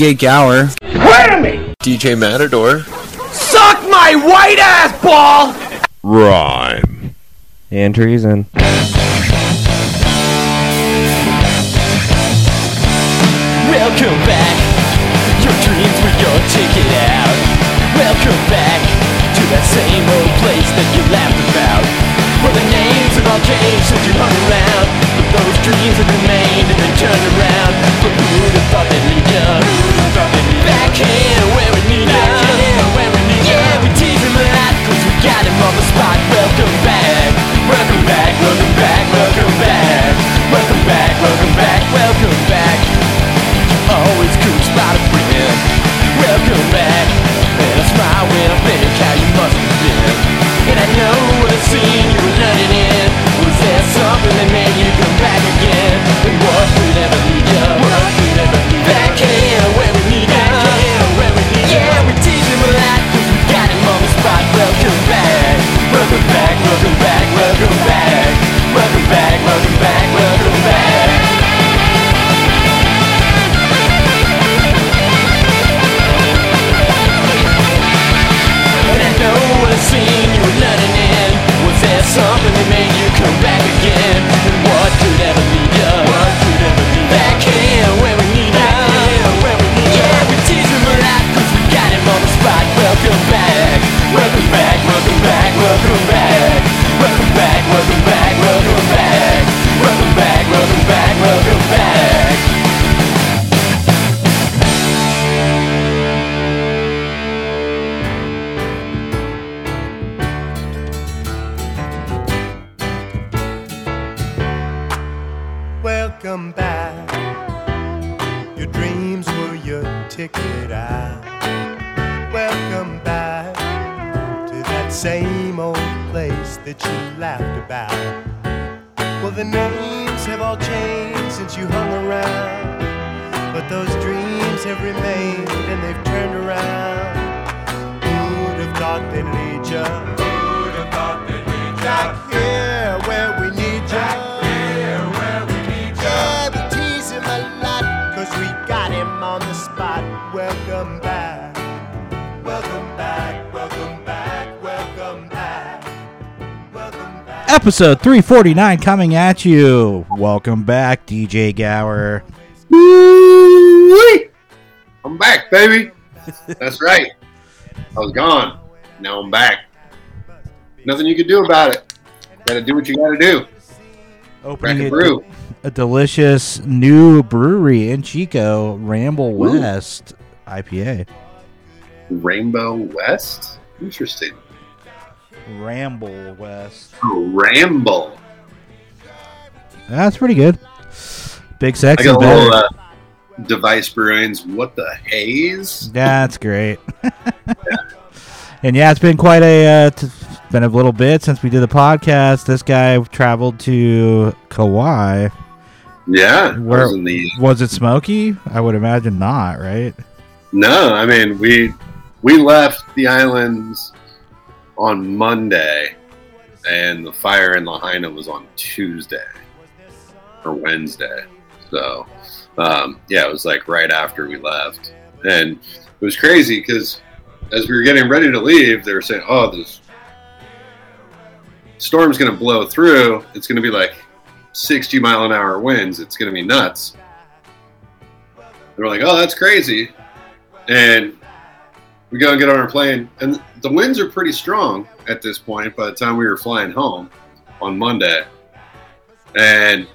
DJ Gower, Wait a! DJ Matador, Suck my white ass ball! Rhyme. And treason. Welcome back. Your dreams were your ticket out. Welcome back to that same old place that you laughed about. Where the names have all changed since you hung around. But those dreams have remained and been turned around. But who would have thought they'd lead ya? Back here where we need. Yeah, we tease him a lot cause we got him on the spot. Welcome back. Welcome back, welcome back, welcome back. Welcome back, welcome back, welcome back. Always place that you laughed about. Well, the names have all changed since you hung around. But those dreams have remained and they've turned around. Who'd have thought they'd lead ya? Who'd have thought they'd lead ya? Back Episode 349 coming at you. Welcome back, DJ Gower. I'm back, baby. That's right. I was gone. Now I'm back. Nothing you can do about it. Gotta do what you gotta do. Opening Crack a a, brew. a delicious new brewery in Chico, Ramble West IPA. Rainbow West? Interesting. Ramble West. Ramble. That's pretty good. Big I sexy. got a little uh, device brewing's What the Haze? That's great. and yeah, it's been quite a uh, t- been a little bit since we did the podcast. This guy traveled to Kauai. Yeah. Where was in the was it smoky? I would imagine not, right? No, I mean we we left the islands on Monday, and the fire in Lahaina was on Tuesday or Wednesday. So um, yeah, it was like right after we left, and it was crazy because as we were getting ready to leave, they were saying, "Oh, this storm's going to blow through. It's going to be like 60 mile an hour winds. It's going to be nuts." They were like, "Oh, that's crazy," and we go and get on our plane, and the winds are pretty strong at this point. By the time we were flying home on Monday, and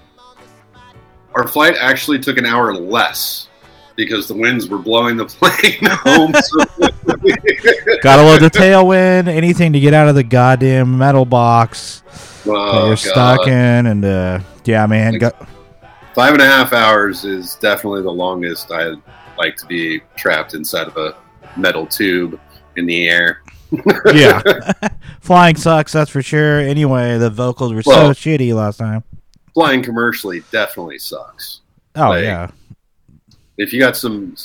our flight actually took an hour less because the winds were blowing the plane home. So Gotta love the tailwind. Anything to get out of the goddamn metal box Oh, you're stuck in, and uh, yeah, man. Go- Five and a half hours is definitely the longest I'd like to be trapped inside of a metal tube in the air. yeah, flying sucks. That's for sure. Anyway, the vocals were Well- so shitty last time. Flying commercially definitely sucks. Oh like, yeah, if you got some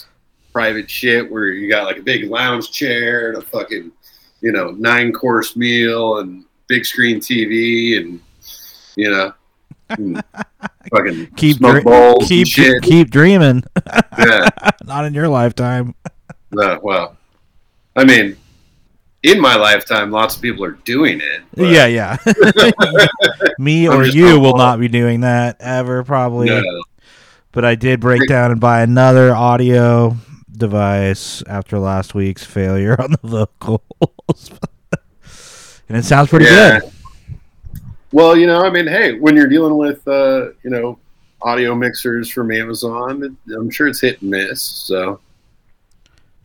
private shit where you got like a big lounge chair and a fucking, you know, nine course meal and big screen TV and, you know, fucking Keep smoke dre- bowls keep and shit. keep dreaming. yeah. Not in your lifetime. Uh, well, I mean, in my lifetime, lots of people are doing it. but Yeah, yeah. Me or you will not be doing that ever, probably. No, But I did break down and buy another audio device after last week's failure on the vocals. and it sounds pretty Yeah. good. Well, you know, I mean, hey, when you're dealing with, uh, you know, audio mixers from Amazon, I'm sure it's hit and miss. So,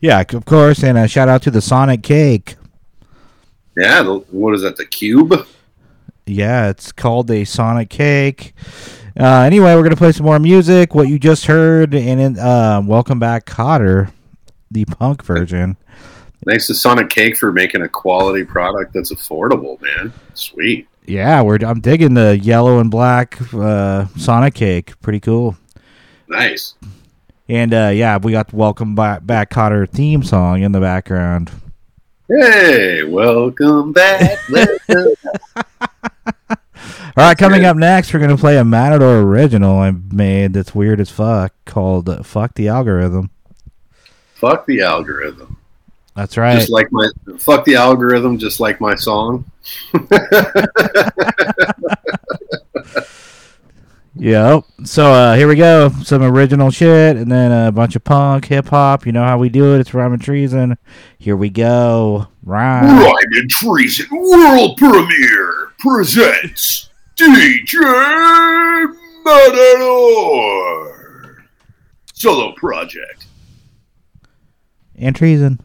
Yeah, of course. And a shout out to the Sonic Cake. yeah, the, what is that? The Cube? Yeah, it's called a Sonic Cake. Uh, anyway, we're gonna play some more music. What you just heard, and uh, welcome back, Kotter, the punk version. Thanks to Sonic Cake for making a quality product that's affordable, man. Sweet. Yeah, we're I'm digging the yellow and black uh, Sonic Cake. Pretty cool. Nice. And uh, yeah, we got the welcome back, back Kotter theme song in the background. Hey, welcome back. Welcome- All right, coming up next, we're gonna play a Matador original I made that's weird as fuck called "Fuck the Algorithm." fuck the algorithm. That's right. Just like my fuck the algorithm, just like my song. Yep. So uh, here we go. Some original shit, and then a bunch of punk, hip hop. You know how we do it. It's rhyme and treason. Here we go. Rhyme. Rhyme and Treason World Premiere presents DJ Matador Solo Project. And treason.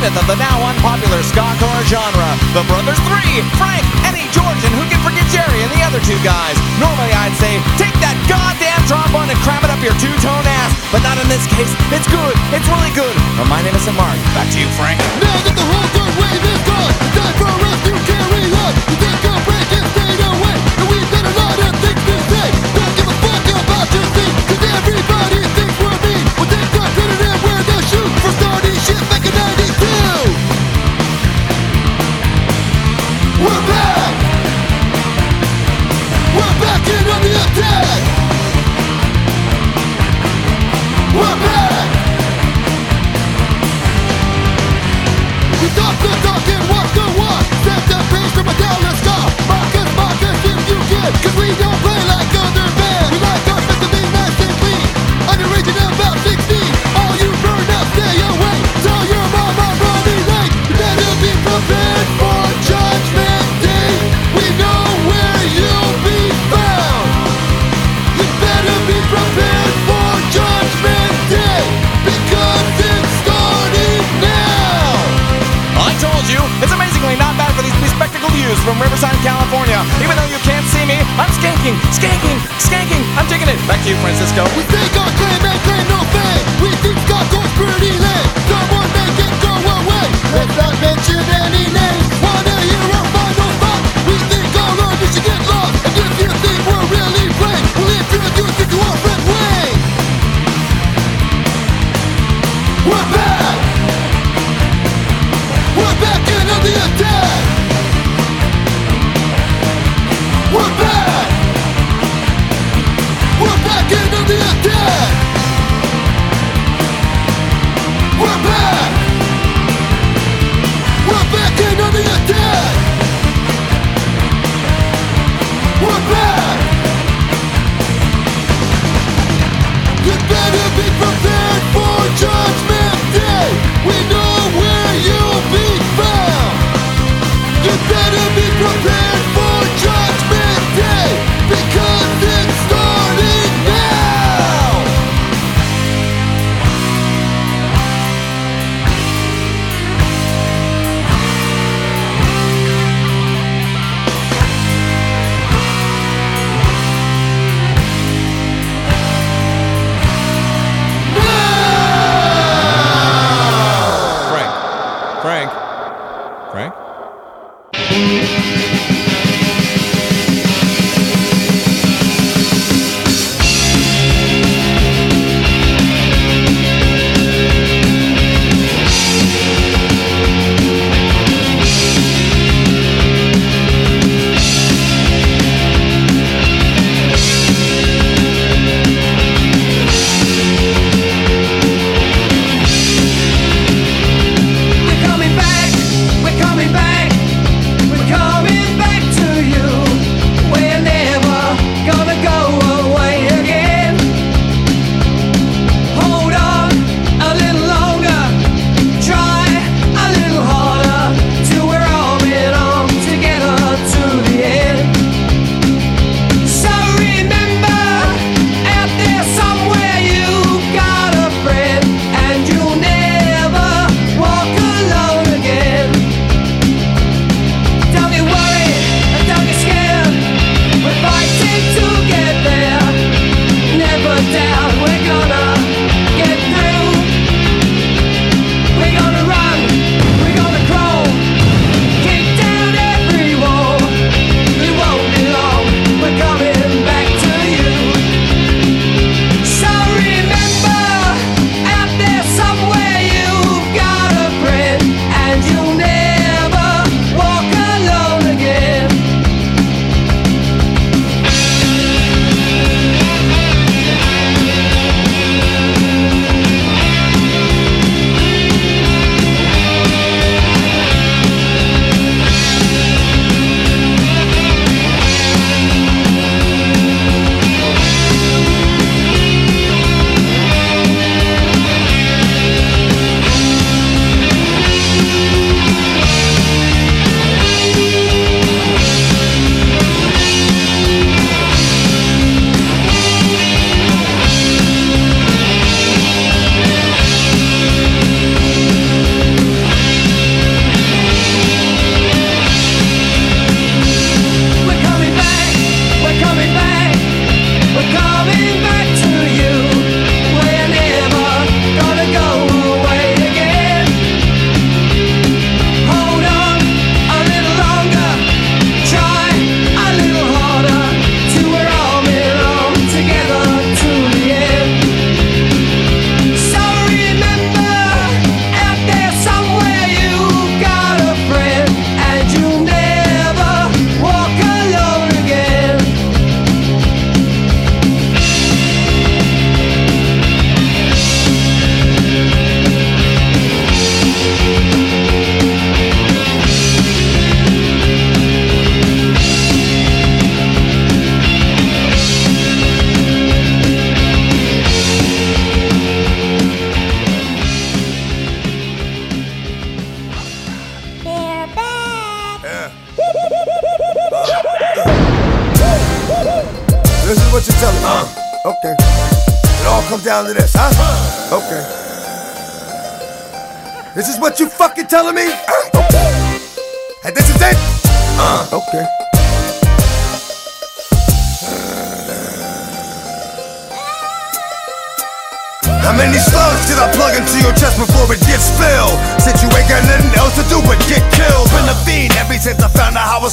Represent of the now unpopular ska-core genre. The Brothers Three, Frank, Eddie, George, and who can forget Jerry and the other two guys. Normally I'd say, take that goddamn trombone and cram it up your two-tone ass, but not in this case. It's good. It's really good. Well, my name is Mark. Back to you, Frank. Now that the whole third wave is gone, time for us to carry on. You a break and fade away, and we've got a lot of things to say. Don't give a fuck about your thing, talk the talk and walk the walk if you Cause we don't play like other from Riverside, California. Even though you can't see me, I'm skanking, skanking, skanking. I'm taking it. Back to you, Francisco. We take our claim and claim no fame. We think Scott goes pretty lame. Someone make it go away. Let's not mention any names. Wanna hear our final thought? We think our learners should get lost. And if you think we're really great, we'll introduce you to our friend Wayne. We're back. We're back in the attack.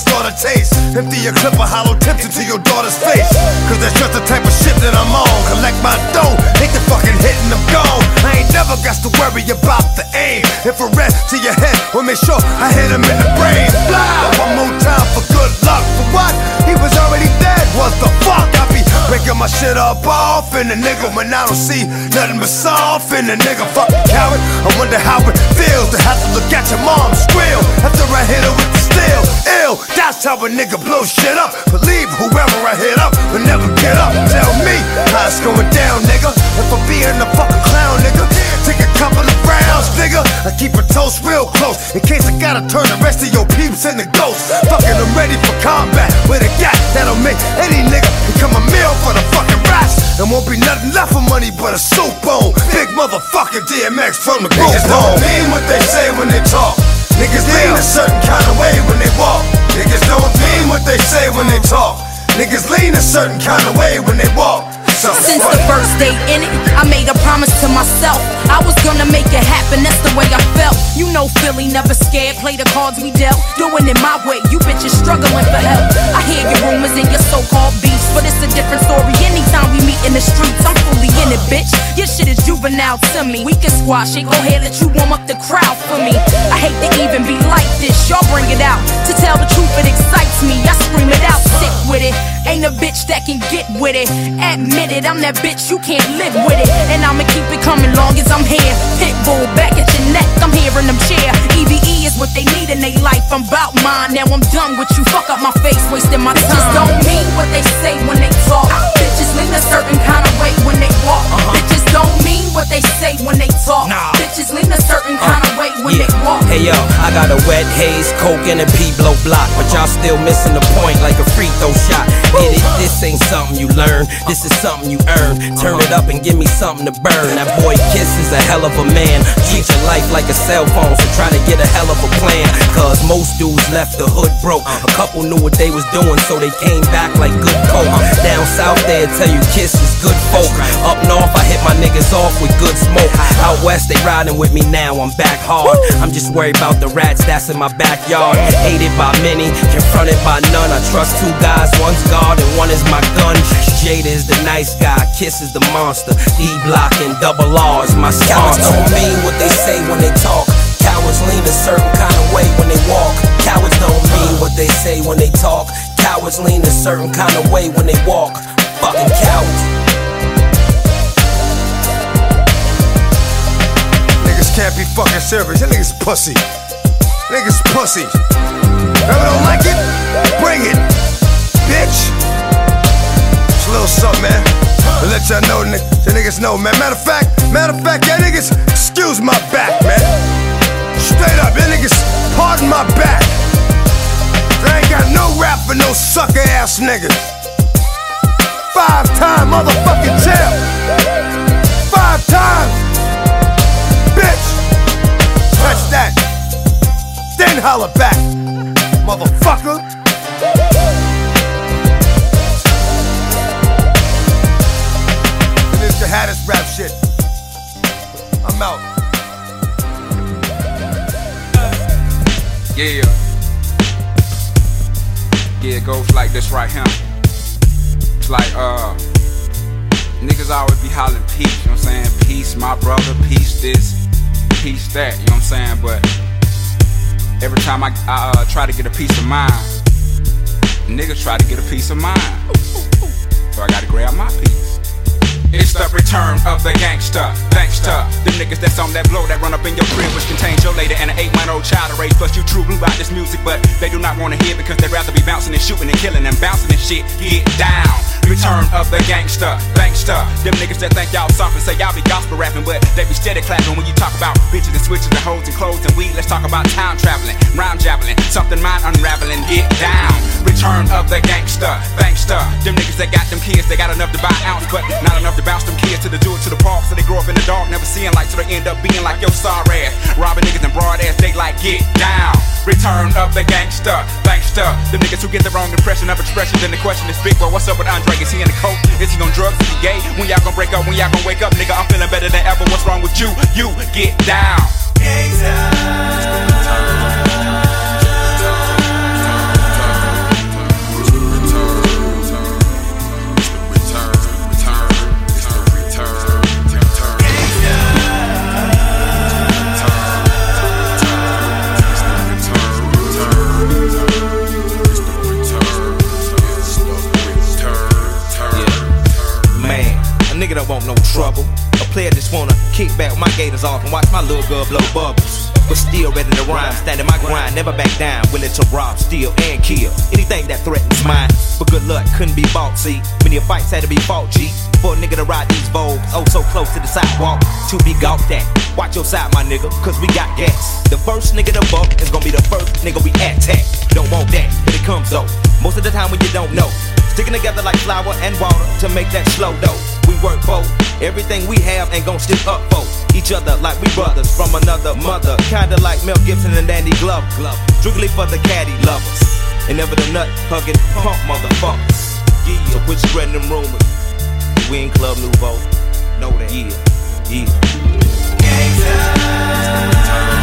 How a tastes. Empty your clip of hollow tips into your daughter's face. Cause that's just the type of shit that I'm on. Collect my dough, hit the fucking hit and I'm gone. I ain't never got to worry about the aim. Infrared to your head, will make sure I hit him in the brain. Blah! One more time for good luck. For what? He was already dead. What the fuck? I be breaking my shit up off in the nigga when I don't see nothing but soft in the nigga. Fucking coward. I wonder how it feels to have to look at your mom squeal after I hit her with the steel. That's how a nigga blows shit up. Believe whoever I hit up will never get up. Tell me how it's going down, nigga. If I'm being a fucking clown, nigga, take a couple of rounds, nigga. I keep a toast real close in case I gotta turn the rest of your peeps into ghosts. Fucking, I'm ready for combat with a gat that'll make any nigga become a meal for the fucking rats. And won't be nothing left for money but a soup bone. Big motherfucking DMX from the group. Niggas don't mean what they say when they talk. Niggas lean a certain kind of way when they walk. Niggas don't mean what they say when they talk. Niggas lean a certain kind of way when they walk. Since the first day in it, I made a promise to myself. I was gonna make it happen, that's the way I felt. You know Philly never scared, play the cards we dealt. Doing it my way, you bitches struggling for help. I hear your rumors and your so-called beefs, but it's a different story. Anytime we meet in the streets, I'm fully in it, bitch. Your shit is juvenile to me. We can squash it, go ahead, let you warm up the crowd for me. I hate to even be like this, y'all bring it out. To tell the truth, it excites me. I scream it out, sick with it. Ain't a bitch that can get with it. Admit it, I'm that bitch, you can't live with it. And I'ma keep it coming long as I'm here. Pitbull back at your neck, I'm here in them chair. EVE is what they need in their life. I'm bout mine, now I'm done with you. Fuck up my face, wasting my time. Bitches don't mean what they say when they talk. Lean a certain kind of way when they walk. Uh-huh. Bitches don't mean what they say when they talk. Bitches lean a certain uh, kind of way when they walk. Hey yo, I got a wet haze, coke, and a P blow block, but y'all still missing the point like a free throw shot. Get it? This ain't something you learn, this is something you earn. Turn it up and give me something to burn. That boy Kiss is a hell of a man. Treat your life like a cell phone, so try to get a hell of a plan. Cause most dudes left the hood broke. A couple knew what they was doing, so they came back like good coke. South, they tell you Kiss is good folk. Up north, I hit my niggas off with good smoke. Out west, they riding with me now, I'm back hard. I'm just worried about the rats that's in my backyard. Hated by many, confronted by none. I trust two guys, one's God and one is my gun. Jada is the nice guy, Kiss is the monster. E block and double R is my sponsor. don't mean what they say when they talk. Cowards lean a certain kind of way when they walk. Cowards don't mean what they say when they talk. Cowards lean a certain kind of way when they walk. Fucking cowards. Niggas can't be fucking serious. Y'all niggas pussy. Niggas pussy. Ever don't like it? Bring it, bitch. It's a little something, man. To let y'all know, the niggas know, man. Matter of fact, matter of fact, y'all niggas, excuse my back, man. Straight up, y'all niggas, pardon my back. I ain't got no rap for no sucker ass niggas. Five time motherfucking champ. Five times bitch. Touch that. Then holler back, motherfucker. It's the hottest rap shit. I'm out. Yeah. Yeah, it goes like this right here. It's like, uh, niggas always be hollering peace, you know what I'm saying? Peace, my brother, peace this, peace that, you know what I'm saying? But every time I, I uh, try to get a piece of mind, niggas try to get a piece of mind. So I gotta grab my piece. It's the return of the gangster, gangster. Them niggas that's on that blow that run up in your crib, which contains your lady and an eight month old child to raise. Plus, you true blue about this music, but they do not wanna hear because they'd rather be bouncing and shooting and killing and bouncing and shit. Get down. Return of the gangster, gangster. Them niggas that think y'all soft and say y'all be gospel rapping, but they be steady clapping when you talk about bitches and switches and hoes and clothes and weed. Let's talk about time traveling, rhyme javelin, something mind unraveling, get down. Return of the gangster, bankster. Them niggas that got them kids, they got enough to buy ounce, but not enough to bounce them kids to the do it to the park. So they grow up in the dark, never seeing light, so they end up being like your sorry ass. Robbing niggas and broad ass, they like get down. Return of the gangster, bankster. The niggas who get the wrong impression of expression, then the question is big, well, what's up with Andre? Is he in the coke? Is he on drugs? Is he gay? When y'all gonna break up? When y'all gonna wake up? Nigga, I'm feeling better than ever. What's wrong with you? You get down. Man, don't want no trouble. A player just wanna kick back with my gators off and watch my little girl blow bubbles. But still ready to rhyme, standing my grind, never back down, willing to rob, steal, and kill anything that threatens mine. But good luck couldn't be bought, see. Many fights had to be fought, G. For a nigga to ride these Vogues, oh so close to the sidewalk, to be gawked at. Watch your side, my nigga, cause we got gas. The first nigga to buck is gonna be the first nigga we attack. Don't want that, but it comes though. Most of the time when you don't know. Sticking together like flour and water to make that slow dough. We work both. Everything we have ain't gon' stick up for each other like we brothers from another mother. Kinda like Mel Gibson and Danny Glover. Strictly for the caddy lovers. And never the nut hugging punk motherfuckers. Yeah, so quit spreading them rumors. We in Club Nouveau. Know that. Yeah, yeah. All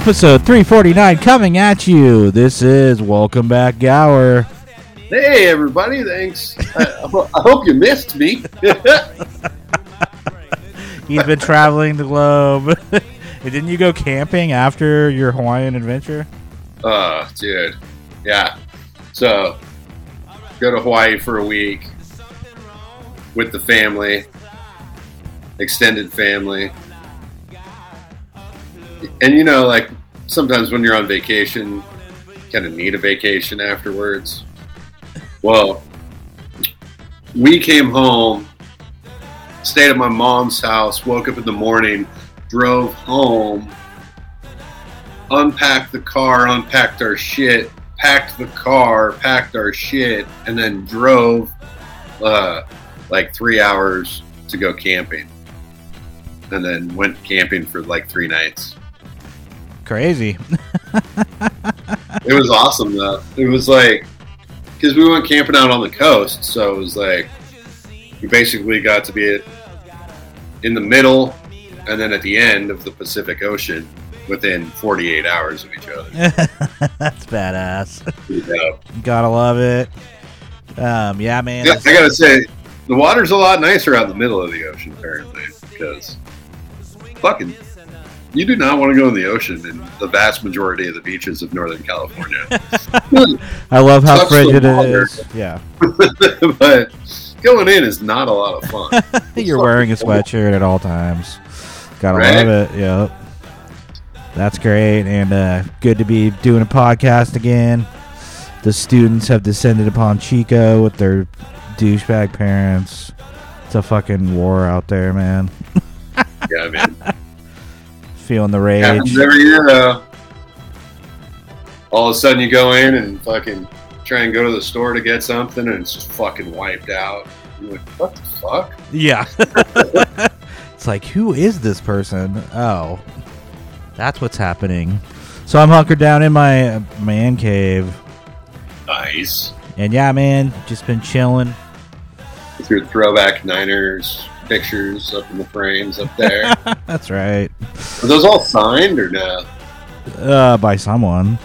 Episode 349 coming at you. This is Welcome Back Gower. Hey, everybody, thanks. I, I hope you missed me. He's been traveling the globe. Didn't you go camping after your Hawaiian adventure? Oh, dude. Yeah. So, go to Hawaii for a week with the family, extended family. And you know, like sometimes when you're on vacation, you kind of need a vacation afterwards. Well, we came home, stayed at my mom's house, woke up in the morning, drove home, unpacked the car, unpacked our shit, packed the car, packed our shit, and then drove uh, like three hours to go camping. And then went camping for like three nights. Crazy. It was awesome though. It was like because we went camping out on the coast, so it was like we basically got to be in the middle and then at the end of the Pacific Ocean within 48 hours of each other. That's badass. You? Gotta love it. Um, yeah, man. Yeah, I gotta say, the water's a lot nicer out in the middle of the ocean, apparently, because fucking, you do not want to go in the ocean in the vast majority of the beaches of Northern California. I love how frigid it is. Yeah. but going in is not a lot of fun. You're wearing a sweatshirt at all times. Gotta Right? love it. Yep. That's great. And uh, good to be doing a podcast again. The students have descended upon Chico with their douchebag parents. It's a fucking war out there, man. Yeah, man. Feeling the rage. Happens every year, though. All of a sudden, you go in and fucking try and go to the store to get something, and it's just fucking wiped out. You're like, what the fuck? Yeah. it's like, who is this person? Oh, that's what's happening. So I'm hunkered down in my uh, man cave. Nice. And yeah, man, just been chilling. With your throwback Niners pictures up in the frames up there. That's right. Are those all signed or no? Uh, by someone.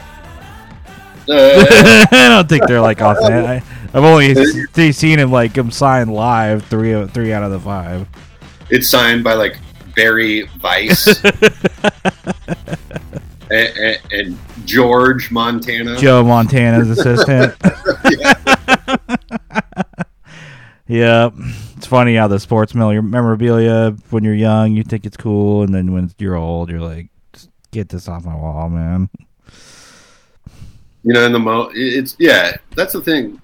Uh, I don't think they're like. I, I've only seen him like him sign live three three out of the five. it's signed by like Barry Weiss and, and, and George Montana. Joe Montana's assistant. Yep. It's funny how the sports memorabilia, when you're young, you think it's cool, and then when you're old, you're like, get this off my wall, man. you know, in the mo, it's yeah. That's the thing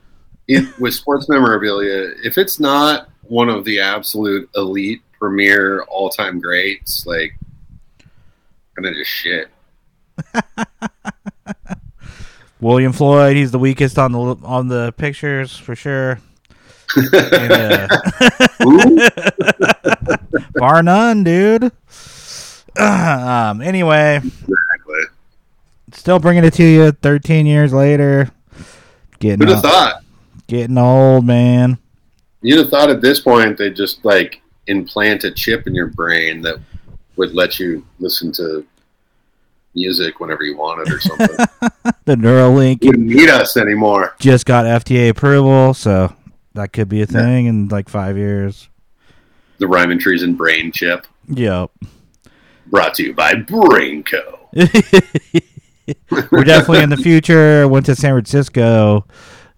it, with sports memorabilia. If it's not one of the absolute elite, premier, all time greats, like kind of just shit. William Floyd, he's the weakest on the on the pictures for sure. And, uh, bar none, dude. um. Anyway, Exactly. still bringing it to you 13 years later. Getting Who'd have thought? getting old, man. You'd have thought at this point they just like implant a chip in your brain that would let you listen to music whenever you wanted or something. The Neuralink you wouldn't need us anymore. just got FDA approval, so that could be a thing in like five years. The Rhyme and Treason Brain Chip, Yep. brought to you by Brainco. We're definitely in the future. Went to San Francisco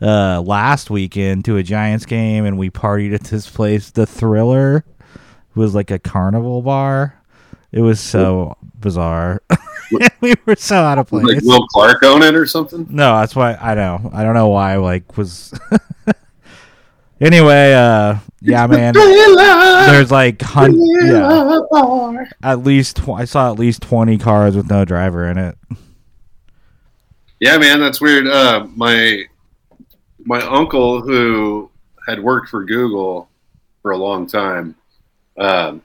uh, last weekend to a Giants game, and we partied at this place. The Thriller was like a carnival bar. It was so bizarre. we were so out of place. Like Will Clark own it or something? No, that's why I know. I don't know why. Like was. anyway, uh, yeah, man. There's like hun- yeah, at least tw- I saw at least twenty cars with no driver in it. Yeah, man, that's weird. Uh, my my uncle, who had worked for Google for a long time, um,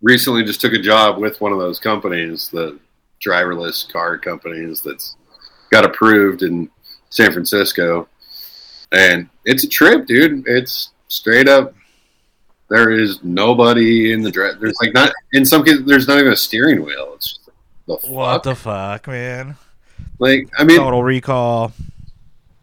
recently just took a job with one of those companies, the driverless car companies that's got approved in San Francisco, and it's a trip, dude. It's straight up There is nobody in the dress. There's like not in some cases. There's not even a steering wheel. It's just the fuck. What the fuck, man? like I mean, Total Recall.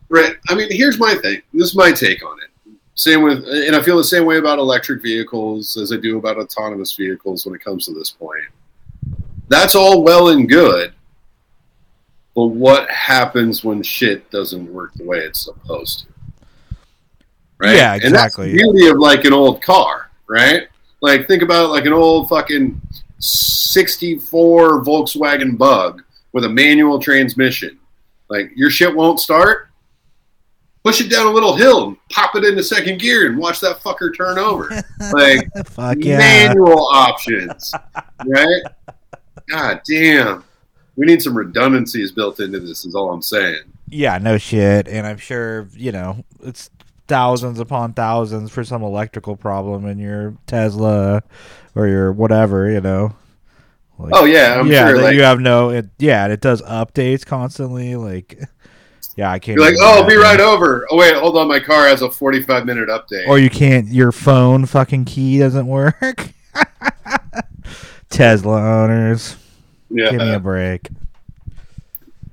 Right. I mean, here's my thing. This is my take on it. Same with, and I feel the same way about electric vehicles as I do about autonomous vehicles when it comes to this point. That's all well and good, but what happens when shit doesn't work the way it's supposed to? Right. Yeah, And exactly. the beauty of like an old car, right? Like think about like an old fucking '64 Volkswagen Bug with a manual transmission. Like your shit won't start push it down a little hill and pop it into second gear and watch that fucker turn over. Like Fuck yeah. manual options, right? God damn. We need some redundancies built into this, is all I'm saying. Yeah, no shit. And I'm sure, you know, it's thousands upon thousands for some electrical problem in your Tesla or your whatever, you know. Like, Oh, yeah, I'm yeah, sure, like- you have no. It, yeah, and it does updates constantly. Like, yeah, I can't. You're like, oh, I'll be right over. Oh, wait, hold on. My car has a 45 minute update. Or you can't. Your phone fucking key doesn't work. Tesla owners, yeah. give me a break.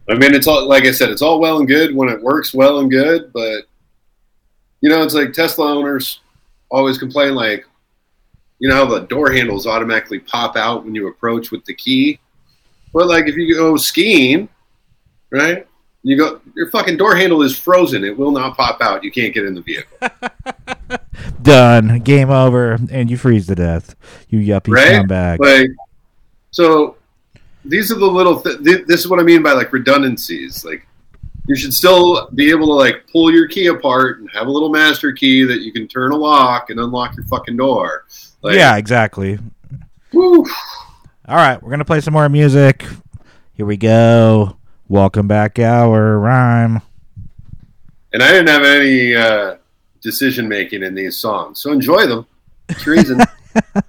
I mean, it's all, like I said, it's all well and good when it works well and good, but, you know, it's like Tesla owners always complain, like, you know how the door handles automatically pop out when you approach with the key? But, like, if you go skiing, right? You go, your fucking door handle is frozen. It will not pop out. You can't get in the vehicle, Done. Game over, and you freeze to death. You yuppie right? scumbag. Like, so these are the little. Th- th- this is what I mean by like redundancies. Like, you should still be able to like pull your key apart and have a little master key that you can turn a lock and unlock your fucking door. Like, yeah, exactly. whew. All right, we're gonna play some more music. Here we go. Welcome back, our rhyme. And I didn't have any uh, decision making in these songs, so enjoy them. It's reason.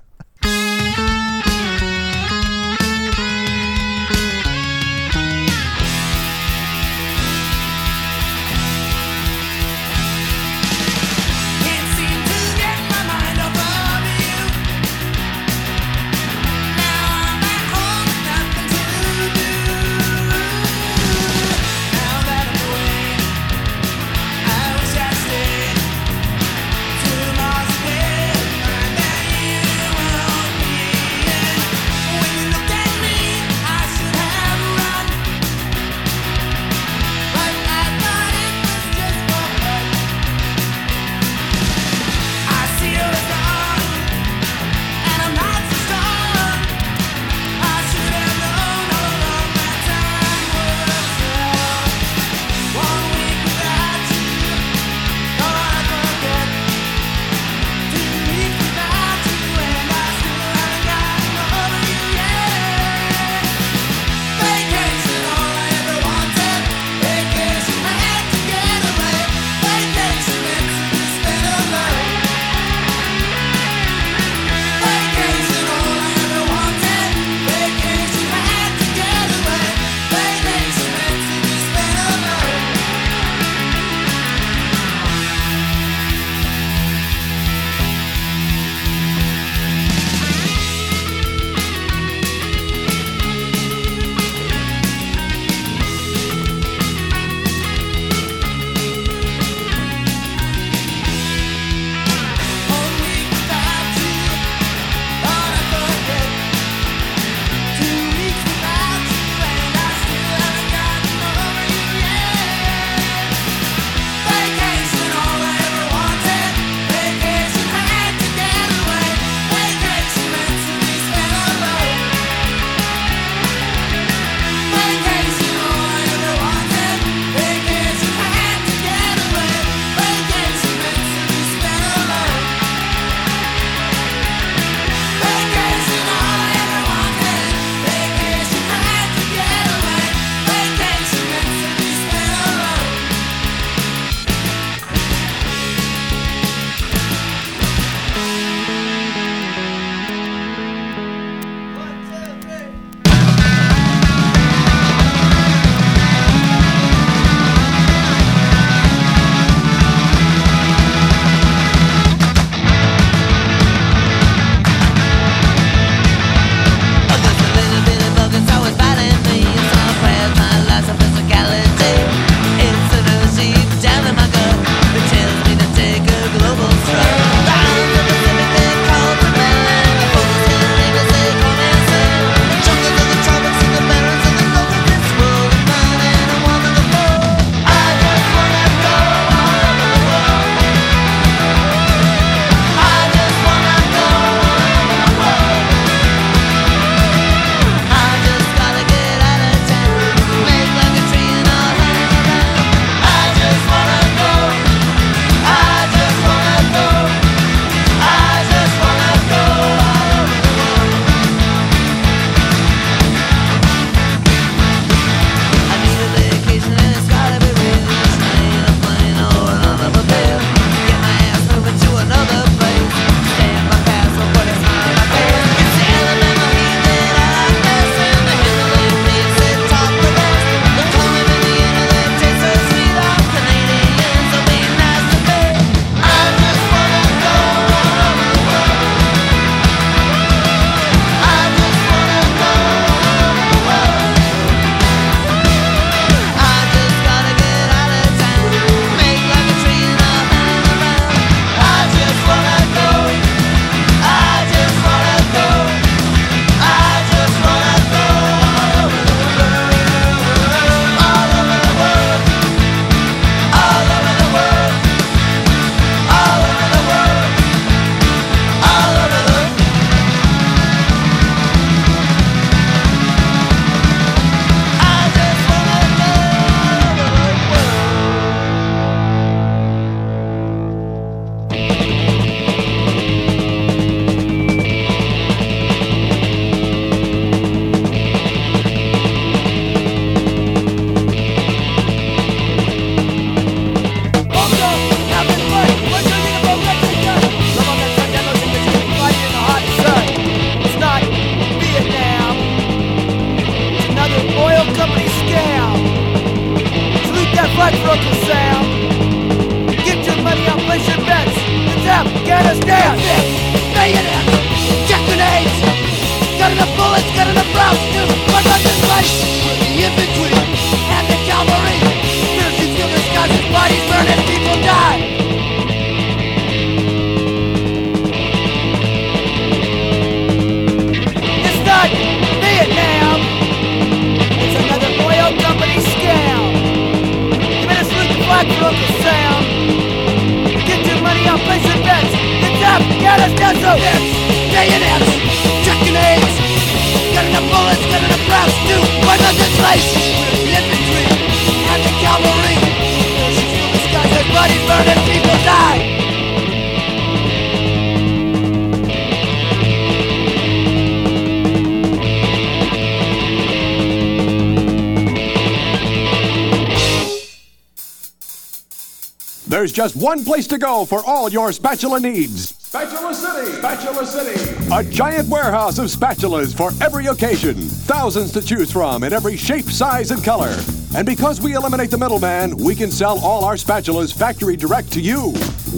just one place to go for all your spatula needs. Spatula City! Spatula City! A giant warehouse of spatulas for every occasion. Thousands to choose from in every shape, size, and color. And because we eliminate the middleman, we can sell all our spatulas factory direct to you.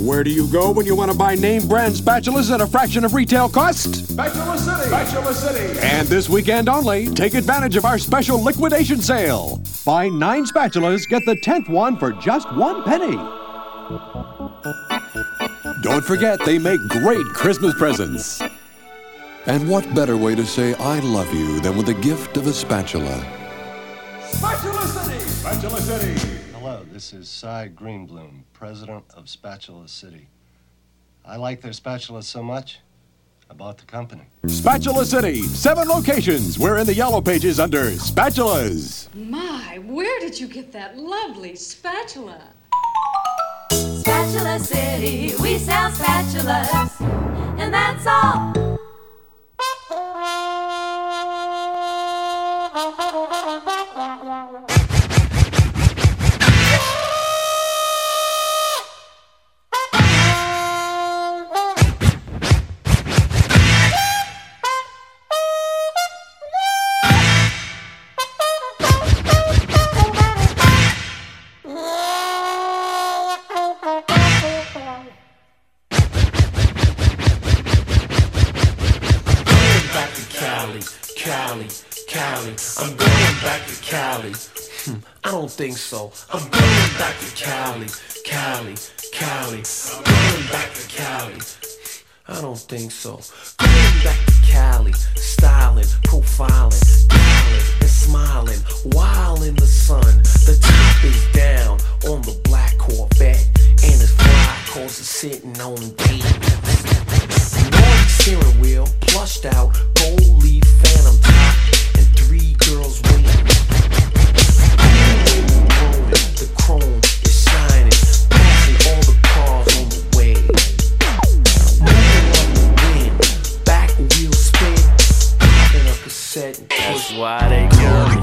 Where do you go when you want to buy name brand spatulas at a fraction of retail cost? Spatula City! Spatula City! And this weekend only, take advantage of our special liquidation sale. Buy nine spatulas, get the tenth one for just one penny. Don't forget, they make great Christmas presents. And what better way to say I love you than with the gift of a spatula? Spatula City! Spatula City! Hello, this is Cy Greenbloom, president of Spatula City. I like their spatulas so much, I bought the company. Spatula City, seven locations. We're in the yellow pages under spatulas. My, where did you get that lovely spatula? Spatula City, we sell spatulas, and that's all. Don't think so. I'm going back to Cali, Cali, Cali. I'm going back to Cali. I don't think so. Going back to Cali, styling, profiling, dialing, and smiling, while in the sun. The top is down on the black Corvette, and it's fly cause it's sitting on D. Nardi steering wheel, plushed out, gold leaf phantom top, and three girls waiting. The chrome is shining, passing all the cars on the way. Moving up the wind, back wheel spin, popping a cassette. That's why they call me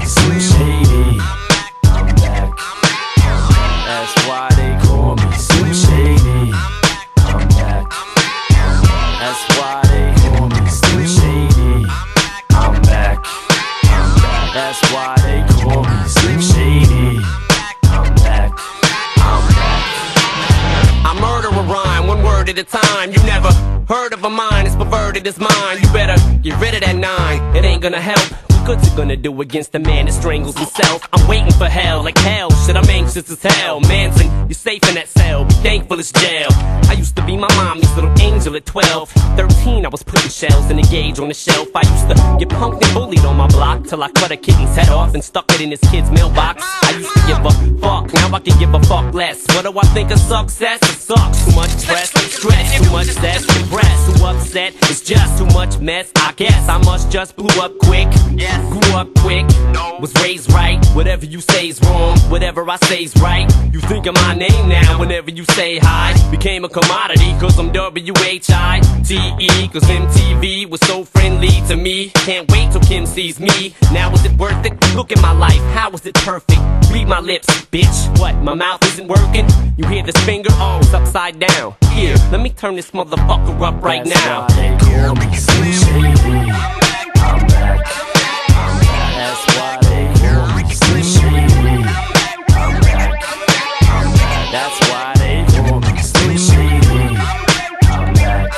a time. You never heard of a mind, it's perverted as mine. You better get rid of that nine, it ain't gonna help. What good's it gonna do against a man that strangles himself? I'm waiting for hell, like hell, shit, I'm anxious as hell. Manson, you're safe in that cell, be thankful it's jail. I used to be my mommy's little angel at 12. 13, I was putting shells in a gauge on the shelf. I used to get punked and bullied on my block till I cut a kitten's head off and stuck it in his kid's mailbox. I used to give a fuck, now I can give a fuck less. What do I think of success? It sucks. Too much stress, stress, too much stress, depressed, too upset. It's just too much mess. I guess I must just blew up quick. Grew up quick. Was raised right. Whatever you say's wrong. Whatever I say's right. You think of my name now whenever you say hi. Became a commodity cause I'm W-H-I-T-E. Cause MTV was so friendly to me. Can't wait till Kim sees me. Now is it worth it? Look at my life. How is it perfect? Read my lips, bitch. What? My mouth isn't working? You hear this finger? Oh, it's upside down. Here, let me turn this motherfucker up right That's now. why they call me Slim Shady. I'm back. That's why they call me Slim Shady. I'm back. I'm back. That's why they call me Slim Shady. I'm back.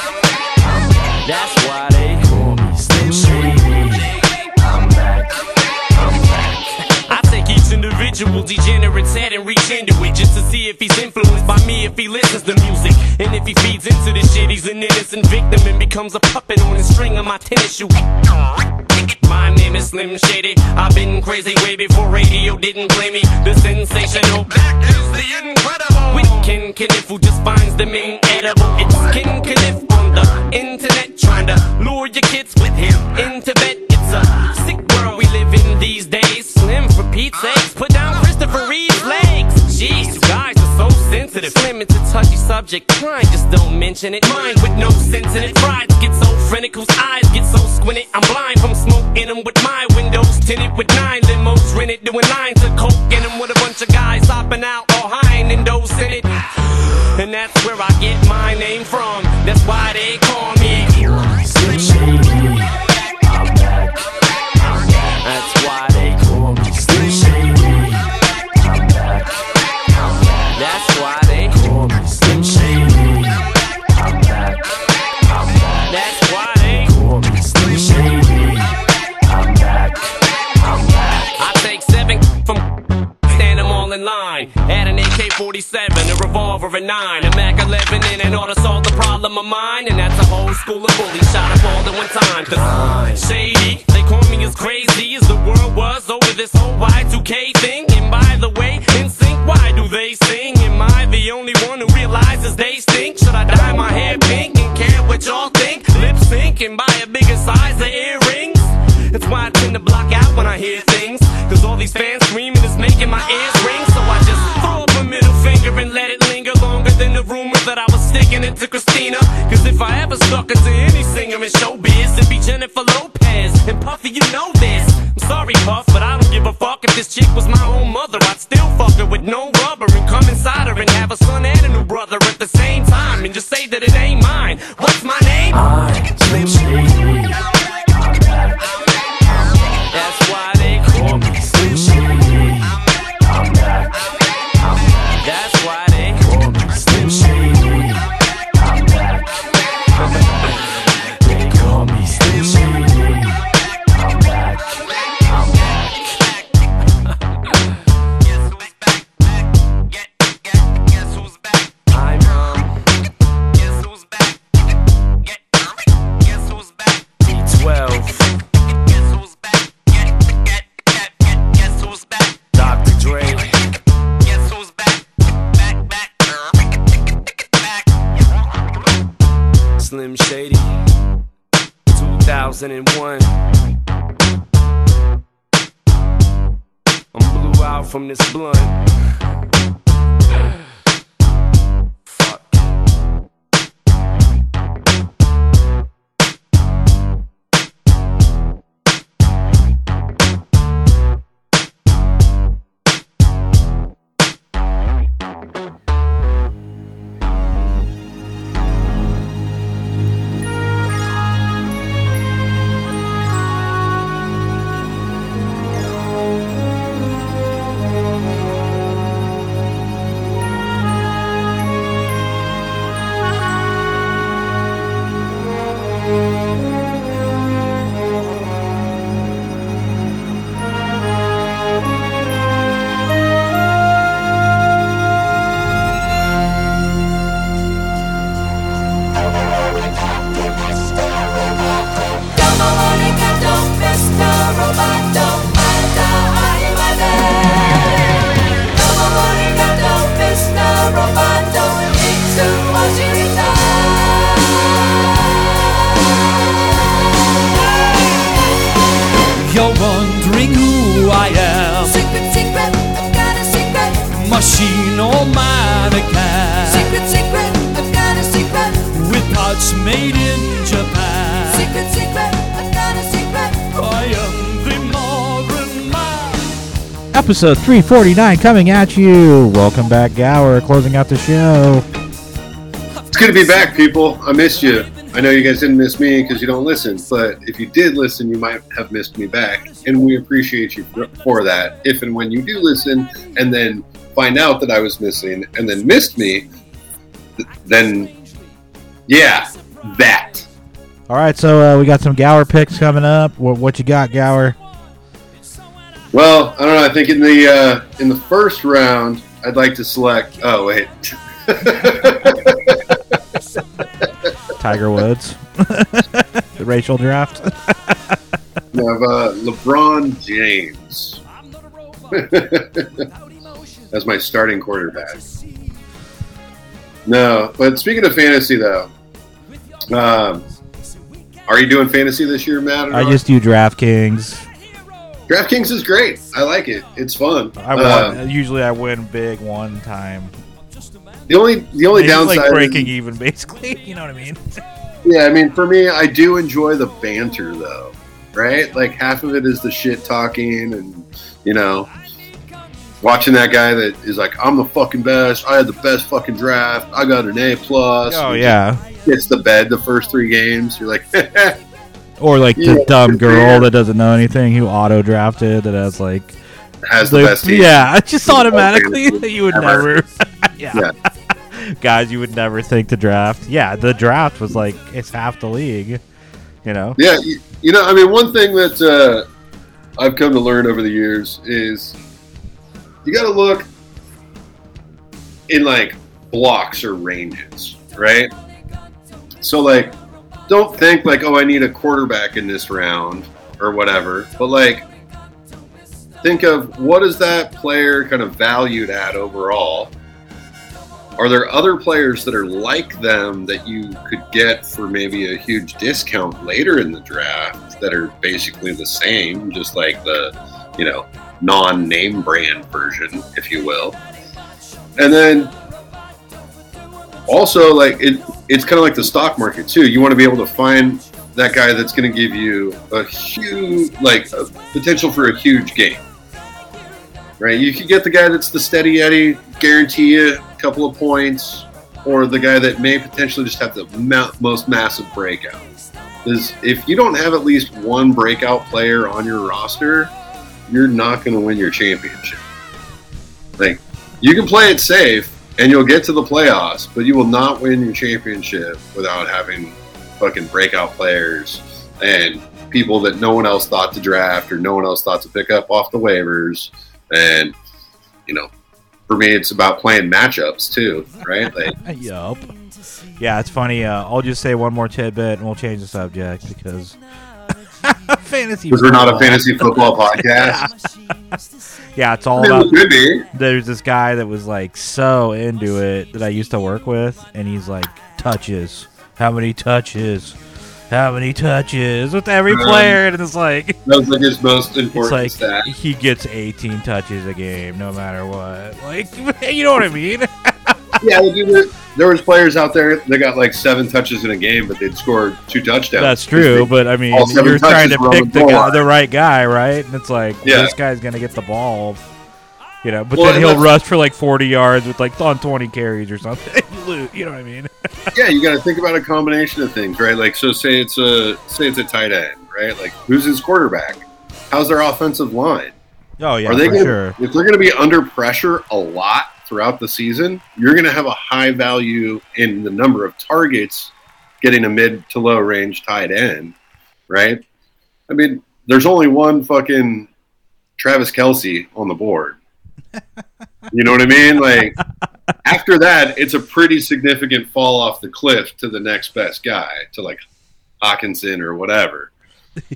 I'm back. That's why they call me Slim Shady. I'm back. I'm back. I take each individual degenerate's head and reach see if he's influenced by me, if he listens to music. And if he feeds into this shit, he's an innocent victim and becomes a puppet on the string of my tennis shoe. My name is Slim Shady. I've been crazy way before radio didn't play me. The sensational, that is the incredible. With Ken Kaniff, who just finds them inedible. It's Ken Kaniff on the internet. for your kids with him in Tibet. It's a sick world we live in these days. Slim for Pete's sakes, put down Christopher Reeve's legs. Jeez, sensitive. Slim, it's a touchy subject. Try just don't mention it. Mine with no sense in it. Pride get so frantic, eyes get so squinted. I'm blind from smoking them with my windows tinted with nine limos rented, doing lines of coke in them with a bunch of guys hopping out or high in those in it. And that's where I get my name from. 47, a revolver, a 9, a Mac 11, and an auto solve the problem of mine. And that's a whole school of bullies shot up all at one time. The shady, they call me as crazy as the world was oh, over this whole Y2K thing. And by the way, NSYNC, why do they sing? Am I the only one who realizes they stink? Should I dye my hair pink and care what y'all think? Lip sync and buy a bigger size of earrings. That's why I tend to block out when I hear things. Cause all these fans screaming is making my ears ring and let it linger longer than the rumors that I was sticking it to Christina. Cause if I ever stuck it to any singer in showbiz, it'd be Jennifer Lopez. And Puffy, you know this. I'm sorry, Puff, but I don't give a fuck if this chick was my own mother. I'd still fuck her with no rubber and come inside her and have a son and a new brother at the same time. And just say that it ain't mine. What's my name? I'm Slim Shady. 2001. I'm blew out from this blunt. Episode 349 coming at you. Welcome back, Gower, closing out the show. It's good to be back, people. I missed you. I know you guys didn't miss me because you don't listen, but if you did listen, you might have missed me back, and we appreciate you for, that. If and when you do listen, and then find out that I was missing, and then missed me, then yeah, that. All right, so uh, we got some Gower picks coming up. What, what you got, Gower? Well, I don't know. I think in the uh, in the first round, I'd like to select. Oh wait, Tiger Woods. the racial draft. we have uh, LeBron James as my starting quarterback. No, but speaking of fantasy, though, um, Are you doing fantasy this year, Matt? or I just do DraftKings. DraftKings is great. I like it. It's fun. I Uh, usually I win big one time. the only the only It's downside like is- breaking even, basically. You know what I mean? Yeah, I mean, for me, I do enjoy the banter, though, right? Like half of it is the shit talking, and you know, watching that guy that is like, "I'm the fucking best. I had the best fucking draft. I got an A plus." Oh, yeah. Gets the bed the first three games. You're like, Or like the dumb girl that doesn't know anything who auto drafted that has like Has the best team. Yeah, just automatically fantasy you would ever. never. yeah. Guys, you would never think to draft. Yeah, the draft was like it's half the league. You know. Yeah, you, you know, I mean, one thing that uh, I've come to learn over the years is you got to look in like blocks or ranges, right? So, like, don't think like, oh, I need a quarterback in this round or whatever, but like, think of what is that player kind of valued at overall? Are there other players that are like them that you could get for maybe a huge discount later in the draft that are basically the same, just like the, you know, non name brand version, if you will? And then also, like, it, it's kind of like the stock market, too. You want to be able to find that guy that's going to give you a huge, like, a potential for a huge game right? You could get the guy that's the steady Eddie, guarantee you a couple of points, or the guy that may potentially just have the most massive breakout. Because if you don't have at least one breakout player on your roster, you're not going to win your championship. Like, you can play it safe and you'll get to the playoffs, but you will not win your championship without having fucking breakout players and people that no one else thought to draft or no one else thought to pick up off the waivers. And, you know, for me, it's about playing matchups too, right? Like, yup. Yeah, it's funny. Uh, I'll just say one more tidbit and we'll change the subject because fantasy. Because we're not a fantasy football podcast. yeah, it's all about. we could be. There's this guy that was like so into it that I used to work with, and he's like touches. How many touches? How many touches with every Um, player? And it's like That was like his most important like stat. he gets 18 touches a game, no matter what. Like you know what I mean? Yeah, there, was players out there that got like seven touches in a game, but they'd score two touchdowns. That's true, but I mean, you're trying to pick the guy, the right guy, right? And it's like Yeah. this guy's gonna get the ball, you know. But Well, then he'll rush for like 40 yards with like on 20 carries or something. you you know what I mean? yeah, you got to think about a combination of things, right? Like, so say it's a say it's a tight end, right? Like, who's his quarterback? How's their offensive line? Oh yeah, Are they for gonna, sure. If they're going to be under pressure a lot throughout the season, you're going to have a high value in the number of targets getting a mid to low range tight end, right? I mean, there's only one fucking Travis Kelce on the board. You know what I mean? Like after that, it's a pretty significant fall off the cliff to the next best guy, to like Hockenson or whatever.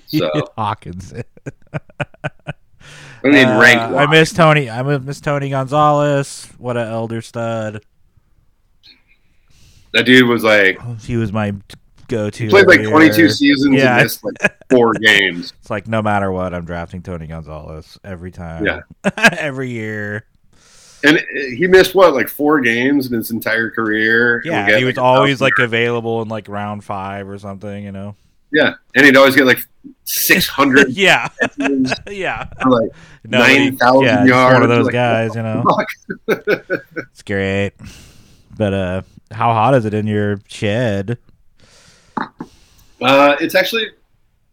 So Hawkins. I mean, Uh, rank. I miss Tony. I miss Tony Gonzalez. What an elder stud. that dude was like He was my go-to. He played like every 22 seasons Yeah. and missed like four games. It's like no matter what, I'm drafting Tony Gonzalez every time. Yeah. every year. And he missed what, like four games in his entire career. Yeah, he was like, always like available in like round five or something. You know. Yeah, and he'd always get like six hundred. Yeah, yeah. like Nobody- nine thousand yeah, yards. One of those Like, guys, you know. It's great. But uh, how hot is it in your shed? uh, it's actually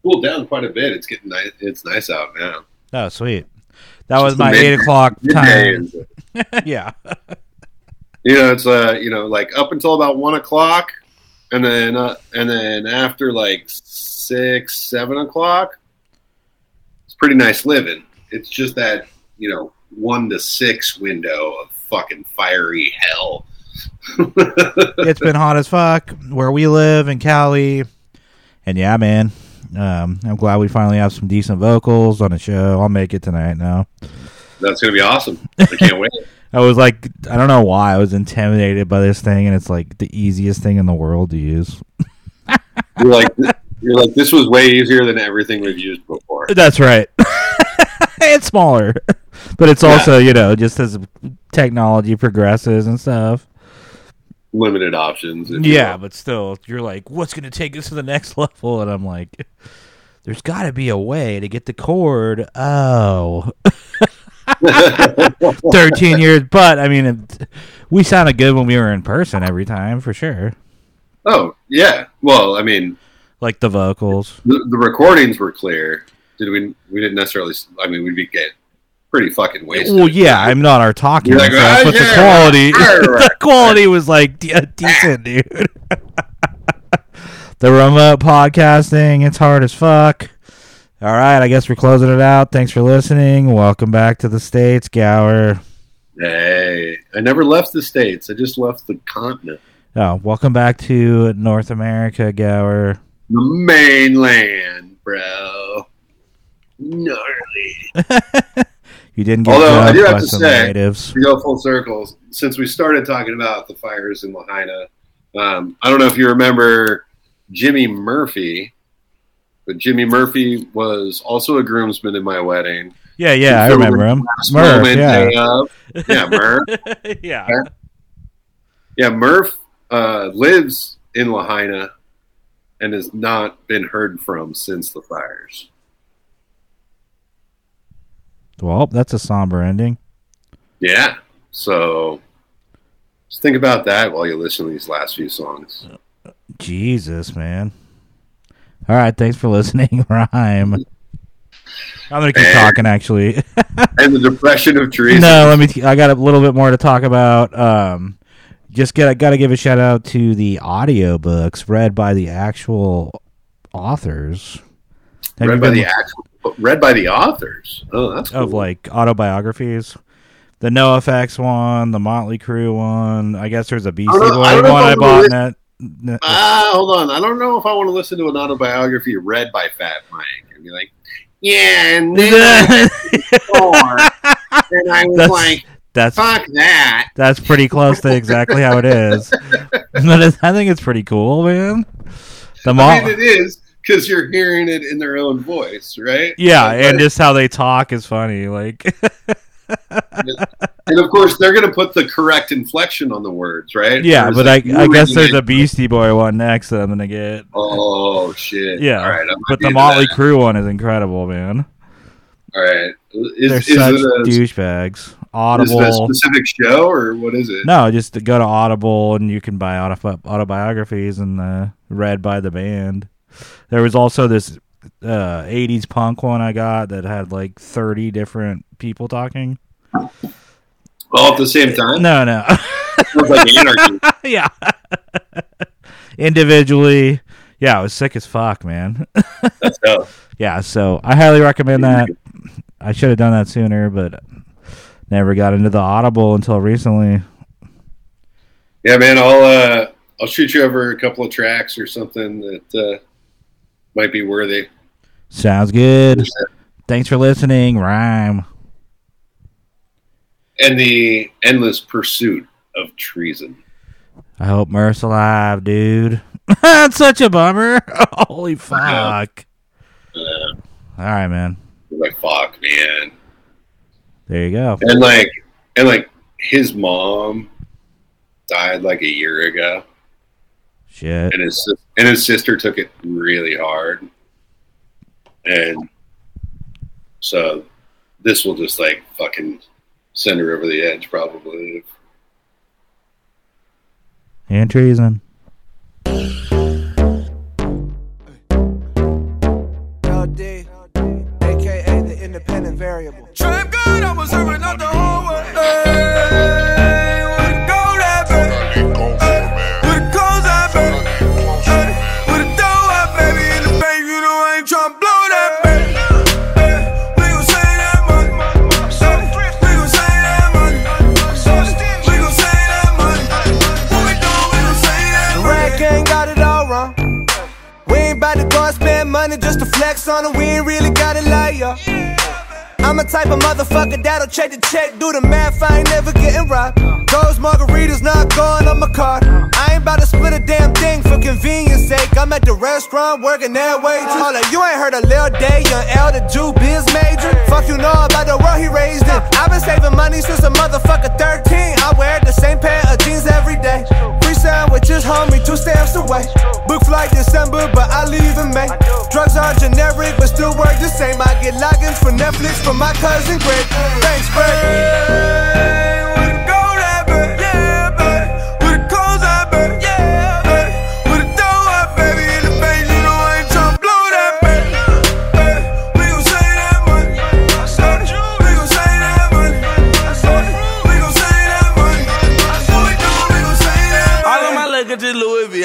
cooled down quite a bit. It's getting nice. It's nice out now. Oh, sweet. That It's was my mid- eight o'clock time. yeah. You know, it's uh, you know, like up until about one o'clock, and then uh, and then after like six, seven o'clock, it's pretty nice living. It's just that you know one to six window of fucking fiery hell. it's been hot as fuck where we live in Cali. And yeah, man. Um, I'm glad we finally have some decent vocals on the show. I'll make it tonight now. That's gonna be awesome. I can't wait. I was like, I don't know why I was intimidated by this thing, and it's like the easiest thing in the world to use. You're like, You're like, this was way easier than everything we've used before. That's right. it's smaller, but it's also you know just as technology progresses and stuff. Limited options. Yeah, but still, you're like, what's going to take us to the next level? And I'm like, there's got to be a way to get the cord. Oh. 13 years, but I mean, it, we sounded good when we were in person every time, for sure. Oh yeah. Well, I mean, Like the vocals. the, the recordings were clear. Did we? We didn't necessarily. I mean, we'd be getting pretty fucking wasted. Well, yeah, I'm not our talking like, "Ah, but the quality, right, right, the quality was like uh, decent, dude. the remote podcasting, it's hard as fuck. All right, I guess we're closing it out. Thanks for listening. Welcome back to the states, Gower. Hey, I never left the states. I just left the continent, Oh, welcome back to North America, Gower. the mainland, bro. Gnarly. You didn't get Although I do have to say, natives. to go full circle, since we started talking about the fires in Lahaina, um, I don't know if you remember Jimmy Murphy, but Jimmy Murphy was also a groomsman in my wedding. Yeah, yeah, I remember him. Murph, yeah. Yeah, Murph. yeah. Yeah, Murph uh, lives in Lahaina and has not been heard from since the fires. Well, that's a somber ending. Yeah. So just think about that while you listen to these last few songs. Jesus, man. All right, thanks for listening, Rhyme. I'm gonna keep Man. talking. Actually, and the depression of trees. no, let me. I got a little bit more to talk about. Um, just get. I got to give a shout out to the audiobooks read by the actual authors. Have read by the actual, read by the authors. Oh, that's cool. of like autobiographies. The NOFX one, the Motley Crue one. I guess there's a Beastie I don't know- I Boy one I bought. in that, that- Ah, hold on. I don't know if I want to listen to an autobiography read by Fat Mike and be like, yeah, and then I was and I was That's- like, that's fuck that. That's pretty close to exactly how it is. but I think it's pretty cool, man. The mo- I mean, it is because you're hearing it in their own voice, right? yeah, But- and just how they talk is funny. Like, and of course they're going to put the correct inflection on the words, right? yeah, Whereas, but I, like, I guess there's a Beastie Boy one next that I'm gonna get. Oh shit! Yeah, All right, but the Motley that. Crue one is incredible, man. All right, is, They're is such it a, douchebags. Is it a Audible. specific show or what is it? No, just to go to Audible and you can buy auto- autobiographies and uh, read by the band. There was also this uh, 80s punk one I got that had like 30 different people talking. All at the same time? No, no. Like yeah. Individually. Yeah, I was sick as fuck, man. That's. Yeah, so I highly recommend that. I should have done that sooner, but never got into the Audible until recently. Yeah, man, I'll uh, I'll shoot you over a couple of tracks or something that uh, might be worthy. Sounds good. Thanks for listening, Rhyme. And the endless pursuit of treason. I hope Murph's alive, dude. That's such a bummer. Holy fuck. Uh, All right, man. like fuck, man. There you go. And like, and like, his mom died like a year ago, Shit. and his and his sister took it really hard, and so this will just like fucking send her over the edge, probably. And treason. LD, aka the independent variable. Trap type of motherfucker that'll check the check, do the math. I ain't never getting robbed. Those margaritas not going on my card. I ain't about to split a damn thing for convenience sake. I'm at the restaurant working that way too. Hold you ain't heard a Lil Day, young L, the Jew biz major. Fuck you know about the world he raised in. I've been saving money since a motherfucker 13. I wear the same pair of jeans every day. Sandwiches, homie, two stamps away. Book flight December, but I leave in May. Drugs are generic, but still work the same. I get logins for Netflix from my cousin Greg. Thanks, Greg.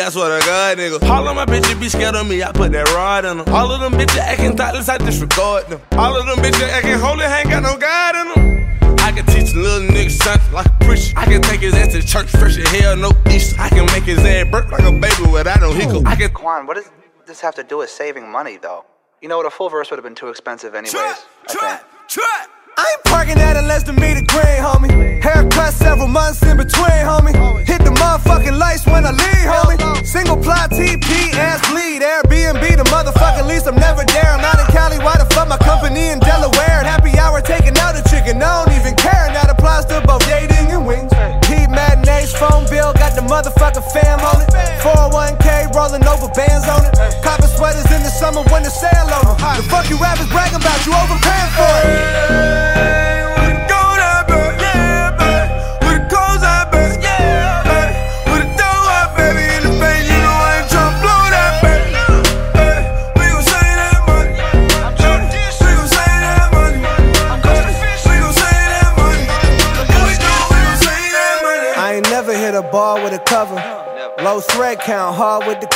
I swear to God, nigga. All of my bitches be scared of me, I put that rod in them. All of them bitches acting thoughtless, I disregard them. All of them bitches acting holy, ain't got no God in them. I can teach a little nigga something like a preacher. I can take his ass to church, fresh as hell, no Easter. I can make his ass burp like a baby without no hiccup. I can Quan, what does this have to do with saving money, though? You know what? A full verse would have been too expensive, anyways. I think. I ain't parking at a less than meter green, homie. Haircut several months in between, homie. Hit the motherfucking lights when I leave, homie. Single plot TP, bleed. Airbnb, the motherfucking lease. I'm never there. I'm not in Cali. Why the fuck my company in Delaware? And happy hour taking out a chicken. I don't even care. And that applies to both dating and wings. Heat matinees, phone bill, got the motherfucking fam on it. 401k rolling over bands on it. Copper sweaters in the summer when the sale over. The fuck you rappers bragging about? You overpaying for it.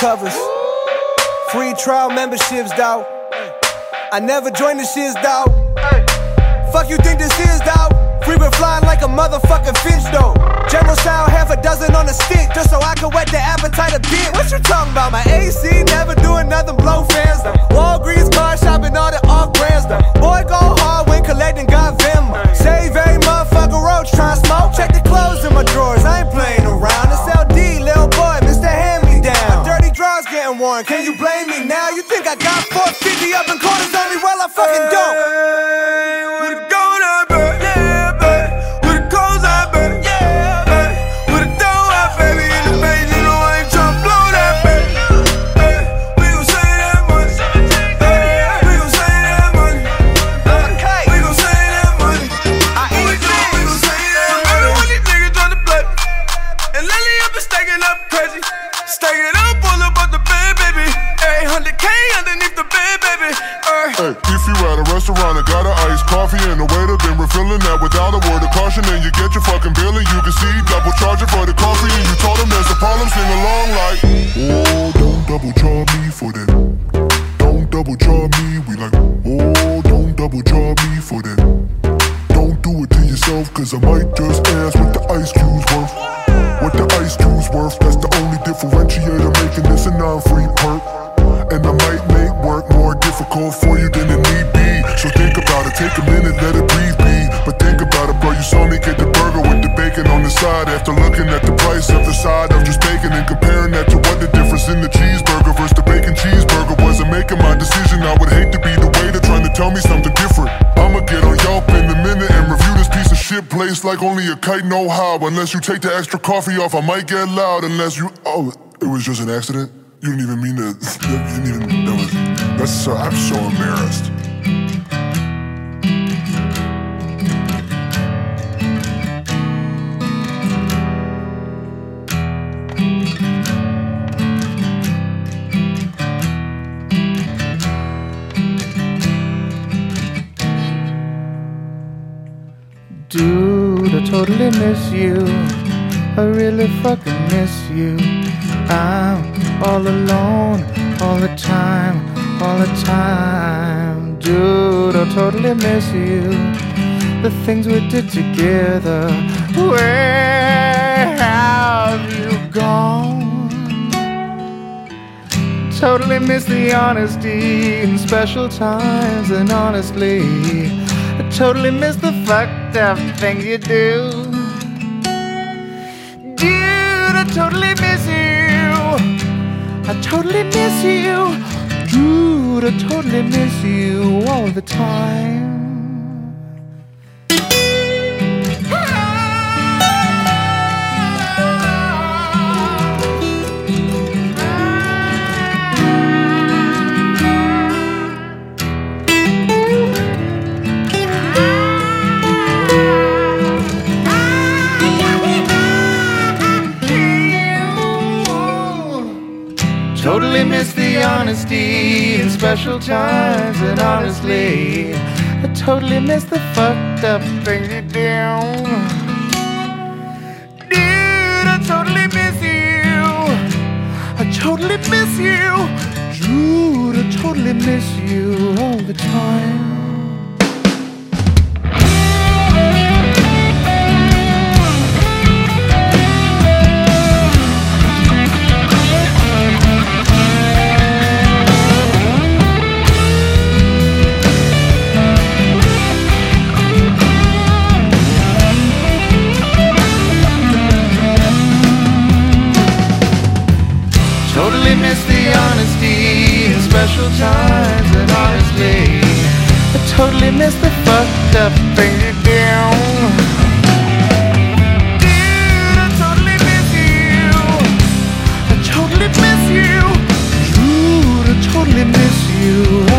Covers. Free trial memberships, dawg. I never joined the shiz, dawg. Fuck you think this is, dawg? Free been flying like a motherfucking fish, though. General style, half a dozen on a stick, just so I can whet the appetite a bit. What you talking about? My AC never doing nothing, blow fans, though. Walgreens car shopping, all the off brands, though. Boy, go hard when collecting, got Venmo. Save a motherfucker roach, try smoke. Check the clothes in my drawers, I ain't playing around. It's LD, little boy, Mr. Hand Me Down. Dirty drawers getting worn, can you blame me now? You think I got 450 up in corners on me? Well, I fucking don't. And Hey, if you at a restaurant and got an iced coffee and the waiter been refilling that without a word of caution, and you get your fucking bill and you can see double charging for the coffee, and you told him there's a problem, sing along like, oh, don't double charge me for that. Don't double charge me. We like, oh, don't double charge me for that. Don't do it to yourself, cause I might just ask what the ice cube's worth. What the ice cube's worth, that's the only differentiator making this a non-free perk. And I might difficult for you than it need be. So think about it, take a minute, let it breathe be. But think about it, bro, you saw me get the burger with the bacon on the side. After looking at the price of the side of just bacon and comparing that to what the difference in the cheeseburger versus the bacon cheeseburger wasn't making my decision. I would hate to be the waiter trying to tell me something different. I'ma get on Yelp in a minute and review this piece of shit place like only a kite know how. Unless you take the extra coffee off, I might get loud. Unless you, oh, it was just an accident. You didn't even mean to. You didn't even. That was. That's so. I'm so embarrassed. Dude, I totally miss you. I really fucking miss you. I'm all alone all the time, all the time. Dude, I totally miss you. The things we did together. Where have you gone? Totally miss the honesty and special times, and honestly, I totally miss the fucked up things you do. Dude, I totally miss you. I totally miss you. Dude, I totally miss you all the time. honesty in special times. And honestly, I totally miss the fucked up thing you do. Dude, I totally miss you. I totally miss you. Dude, I totally miss you all the time. special times I totally miss the fucked up finger down Totally miss you.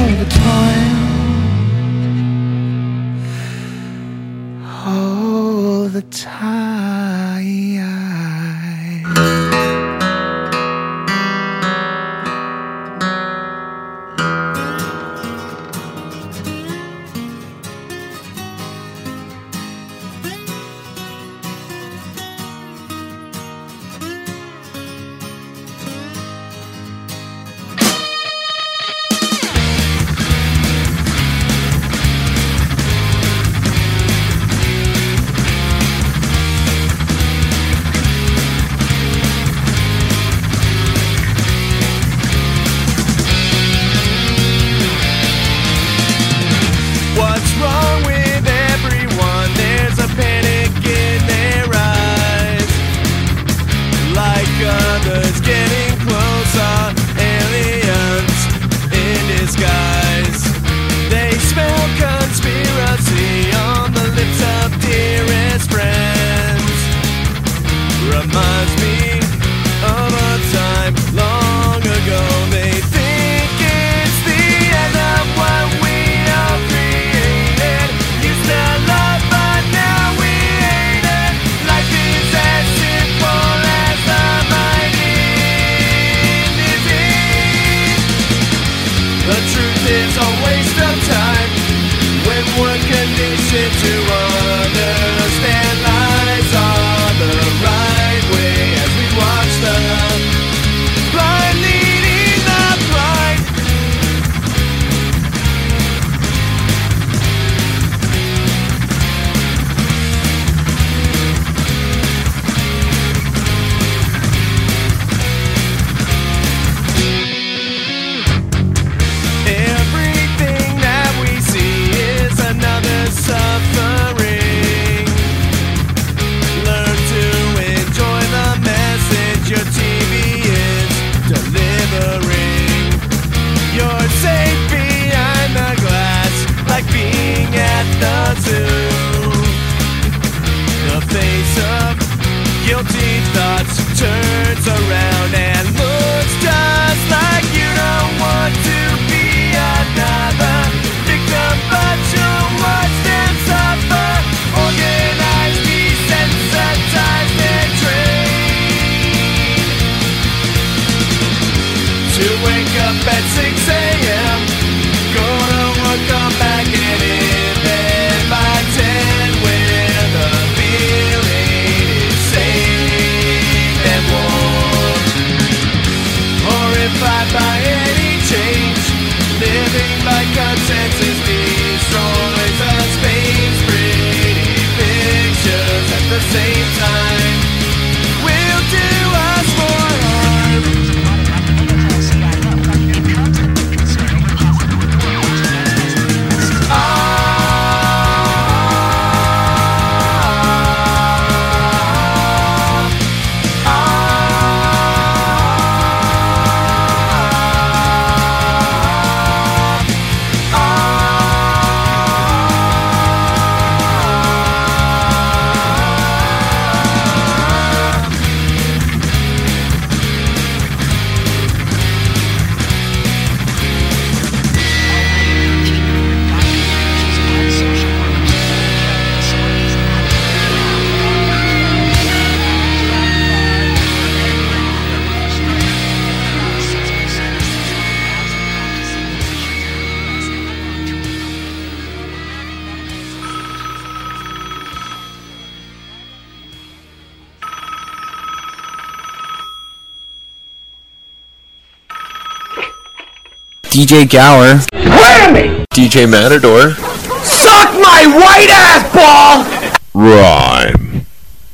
DJ Gower. Whammy! DJ Matador. Suck my white ass ball! Rhyme.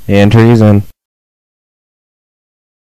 And treason.